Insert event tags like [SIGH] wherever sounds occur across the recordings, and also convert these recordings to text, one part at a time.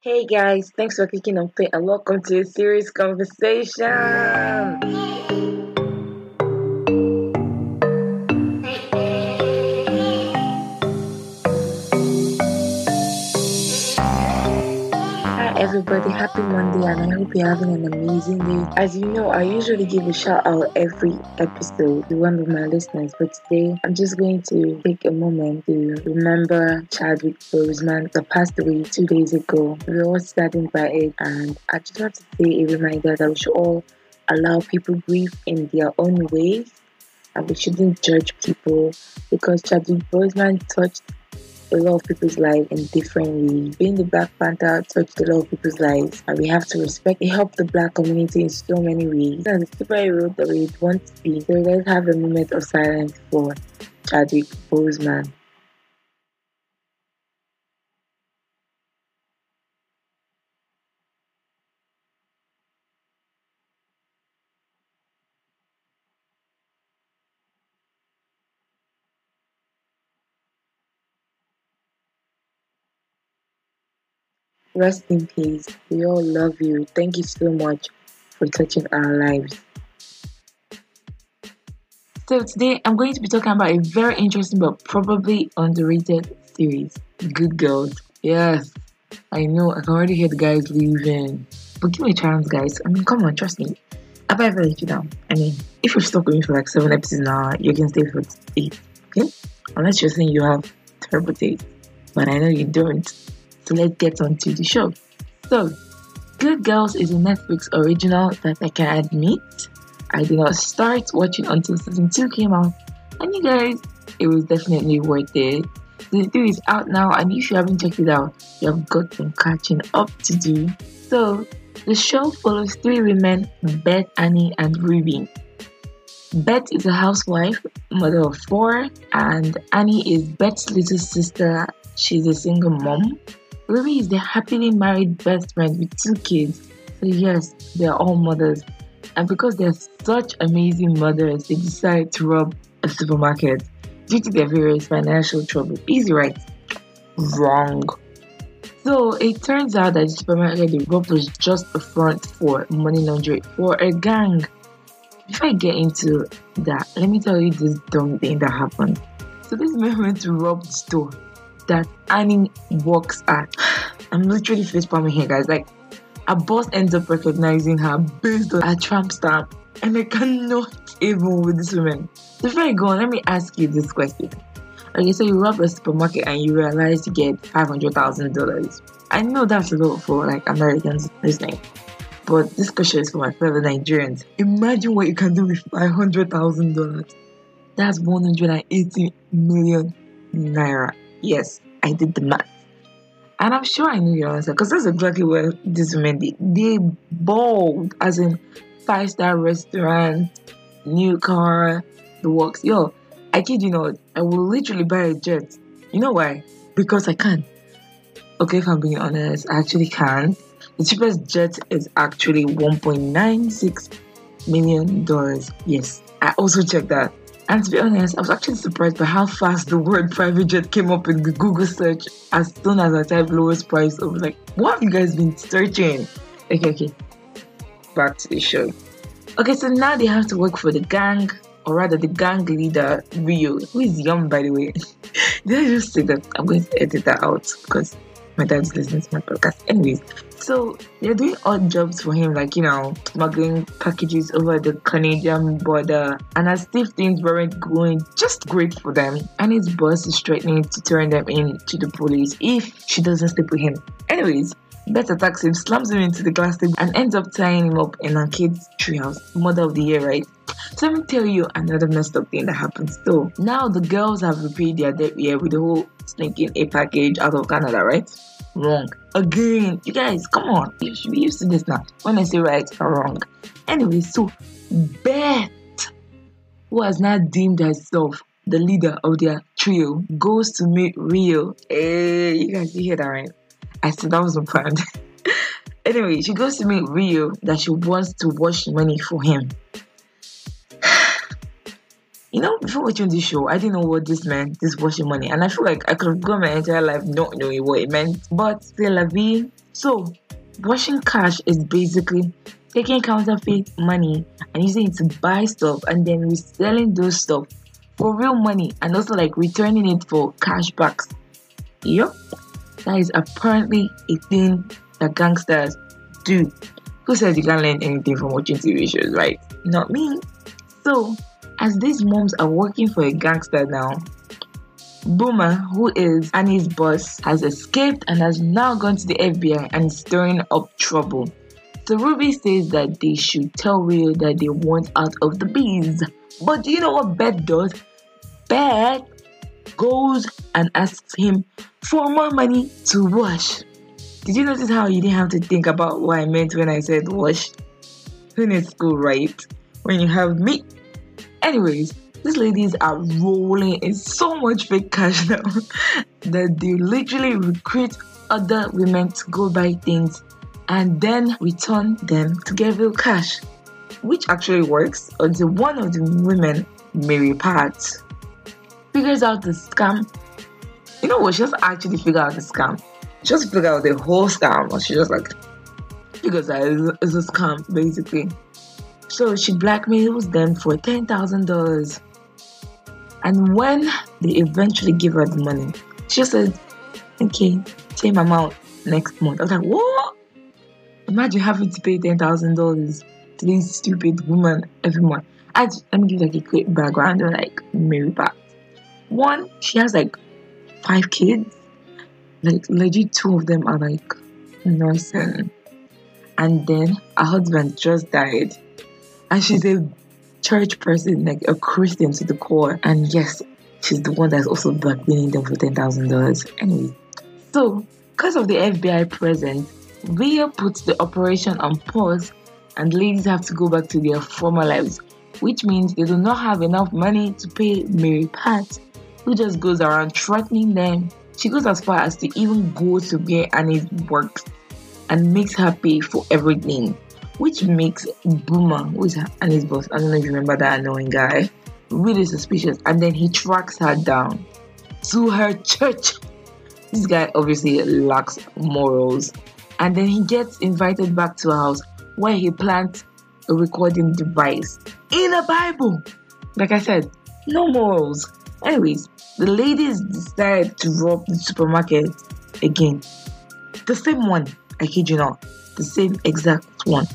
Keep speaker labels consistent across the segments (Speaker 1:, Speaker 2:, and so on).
Speaker 1: Hey guys, thanks for clicking on play and welcome to a serious conversation. Everybody, happy Monday and I hope you're having an amazing day. As you know, I usually give a shout out every episode to one of my listeners, but today I'm just going to take a moment to remember Chadwick Boseman that passed away two days ago. We are all saddened by it and I just want to say a reminder that we should all allow people grieve in their own ways and we shouldn't judge people because Chadwick Boseman touched a lot of people's lives in different ways. Being the Black Panther touched a lot of people's lives, and we have to respect. It helped the Black community in so many ways. And the superhero that we want to be. So let's have a moment of silence for Chadwick Boseman. Rest in peace. We all love you. Thank you so much for touching our lives. So today I'm going to be talking about a very interesting but probably underrated series, Good Girls. Yes, I know I can already hear the guys leaving. But give me a chance, guys. I mean, come on, trust me. Have I ever let you down? I mean, if you've stuck with me for like seven episodes now, you can stay for eight, okay? Unless you're saying you have terrible taste. But I know you don't. So let's get on to the show. So, Good Girls is a Netflix original that I can admit I did not start watching until season 2 came out. And you guys, it was definitely worth it. The series is out now, and if you haven't checked it out, you have got some catching up to do. So, the show follows three women Beth, Annie, and Ruby. Beth is a housewife, mother of four, and Annie is Beth's little sister. She's a single mom. Ruby is the happily married best friend with two kids. So, yes, they're all mothers. And because they're such amazing mothers, they decide to rob a supermarket due to their various financial trouble. Easy, right? Wrong. So it turns out that the supermarket they robbed was just a front for money laundering for a gang. Before I get into that, let me tell you this dumb thing that happened. So this man went to rob the store that Annie works at. I'm literally face palming here, guys. Like, a boss ends up recognizing her based on a tramp stamp, and I cannot even with this woman. Before I go on, let me ask you this question. Okay, so you rob a supermarket and you realize you get five hundred thousand dollars. I know that's a lot for like Americans listening, but this question is for my fellow Nigerians. Imagine what you can do with five hundred thousand dollars. That's one hundred and eighty million naira. Yes, I did the math. And I'm sure I knew your answer because that's exactly what this women did. They balled, as in five star restaurant, new car, the works. Yo, I kid you not, I will literally buy a jet. You know why? Because I can. Okay, if I'm being honest, I actually can. The cheapest jet is actually $1.96 million. Yes, I also checked that. And to be honest, I was actually surprised by how fast the word private jet came up in the Google search as soon as I typed lowest price. I was like, what have you guys been searching? Okay, okay. Back to the show. Okay, so now they have to work for the gang, or rather the gang leader, Rio, who is young by the way. [LAUGHS] Did I just say that? I'm going to edit that out because my dad's listening to my podcast. Anyways, so they're doing odd jobs for him, like you know, smuggling packages over the Canadian border. And as if things weren't going just great for them, and his boss is threatening to turn them in to the police if she doesn't sleep with him. Anyways, Beth attacks him, slams him into the glass table, and ends up tying him up in her kid's treehouse. Mother of the year, right? So let me tell you another messed up thing that happened. So now the girls have repaid their debt yeah, with the whole sneaking a package out of Canada, right? Wrong. Again, you guys, come on. You should be used to this now. When I say right or wrong. Anyway, so Beth, who has now deemed herself the leader of their trio, goes to meet Rio. Hey, you guys, you hear that right? I said that wasn't planned. [LAUGHS] anyway, she goes to meet Rio that she wants to wash money for him. You know, before watching this show, I didn't know what this meant, this washing money. And I feel like I could have gone my entire life not knowing what it meant. But c'est la vie. So, washing cash is basically taking counterfeit money and using it to buy stuff and then reselling those stuff for real money and also like returning it for cashbacks. Yep, that is apparently a thing that gangsters do. Who says you can't learn anything from watching TV shows, right? Not me. So, as these moms are working for a gangster now, Boomer, who is Annie's boss, has escaped and has now gone to the FBI and is stirring up trouble. So Ruby says that they should tell Rio that they want out of the bees. But do you know what Beth does? Beth goes and asks him for more money to wash. Did you notice how you didn't have to think about what I meant when I said wash? Who needs school, right? When you have me. Anyways, these ladies are rolling in so much fake cash now [LAUGHS] that they literally recruit other women to go buy things and then return them to get real cash, which actually works until one of the women, Mary Pat, figures out the scam. You know what? She just actually figured out the scam. She just figured out the whole scam. She just like out it's a scam basically. So she blackmails them for ten thousand dollars. And when they eventually give her the money, she said, "Okay, same amount next month." I was like, "What?" Imagine having to pay ten thousand dollars to this stupid woman every month. I just, let me give like a quick background on like Mary Pat. One, she has like five kids. Like legit, two of them are like nursing, and then her husband just died, and she's a church person, like a Christian to the core. And yes, she's the one that's also blackmailing them for ten thousand dollars. Anyway, so because of the FBI presence Rio puts the operation on pause and ladies have to go back to their former lives, which means they do not have enough money to pay Mary Pat, who just goes around threatening them. She goes as far as to even go to where Annie works and makes her pay for everything, which makes Boomer, who is Annie's boss, I don't know if you remember that annoying guy, really suspicious. And then he tracks her down to her church. This guy obviously lacks morals and then he gets invited back to a house where he plants a recording device in a Bible. Like I said, no morals. Anyways, the ladies decide to rob the supermarket again. The same one, I kid you not, the same exact one.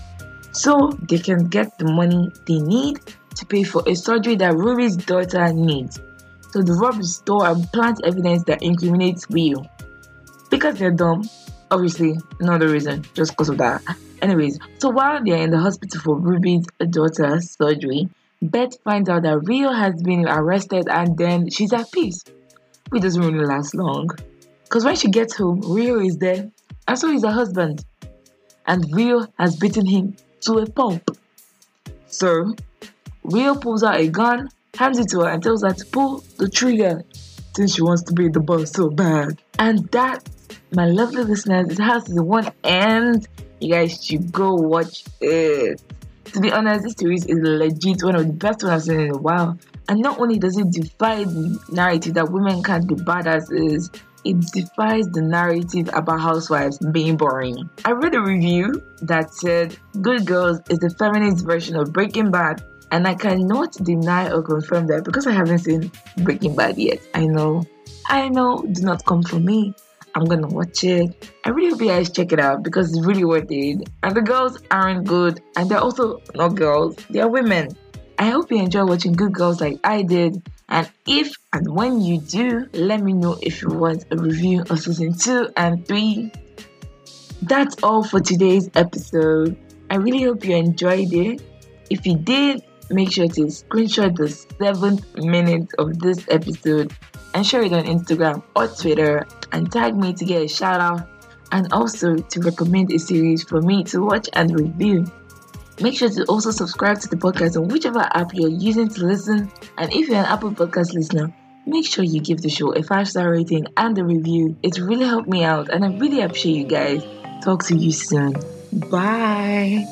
Speaker 1: So they can get the money they need to pay for a surgery that Ruby's daughter needs. So they rob the store and plant evidence that incriminates Rio. Because they're dumb, obviously another reason just because of that anyways so while they're in the hospital for ruby's daughter's surgery beth finds out that rio has been arrested and then she's at peace it doesn't really last long because when she gets home rio is there and so is her husband and rio has beaten him to a pulp so rio pulls out a gun hands it to her and tells her to pull the trigger since she wants to be the boss so bad and that my lovely listeners, it has the one end. You guys should go watch it. To be honest, this series is legit one of the best ones I've seen in a while. And not only does it defy the narrative that women can't be badasses, it defies the narrative about housewives being boring. I read a review that said Good Girls is the feminist version of Breaking Bad, and I cannot deny or confirm that because I haven't seen Breaking Bad yet. I know, I know, do not come for me. I'm gonna watch it. I really hope you guys check it out because it's really worth it. And the girls aren't good, and they're also not girls, they're women. I hope you enjoy watching Good Girls like I did. And if and when you do, let me know if you want a review of season 2 and 3. That's all for today's episode. I really hope you enjoyed it. If you did, make sure to screenshot the seventh minute of this episode and share it on Instagram or Twitter and tag me to get a shout out and also to recommend a series for me to watch and review. Make sure to also subscribe to the podcast on whichever app you're using to listen. And if you're an Apple Podcast listener, make sure you give the show a five star rating and a review. It really helped me out, and I really appreciate you guys. Talk to you soon. Bye.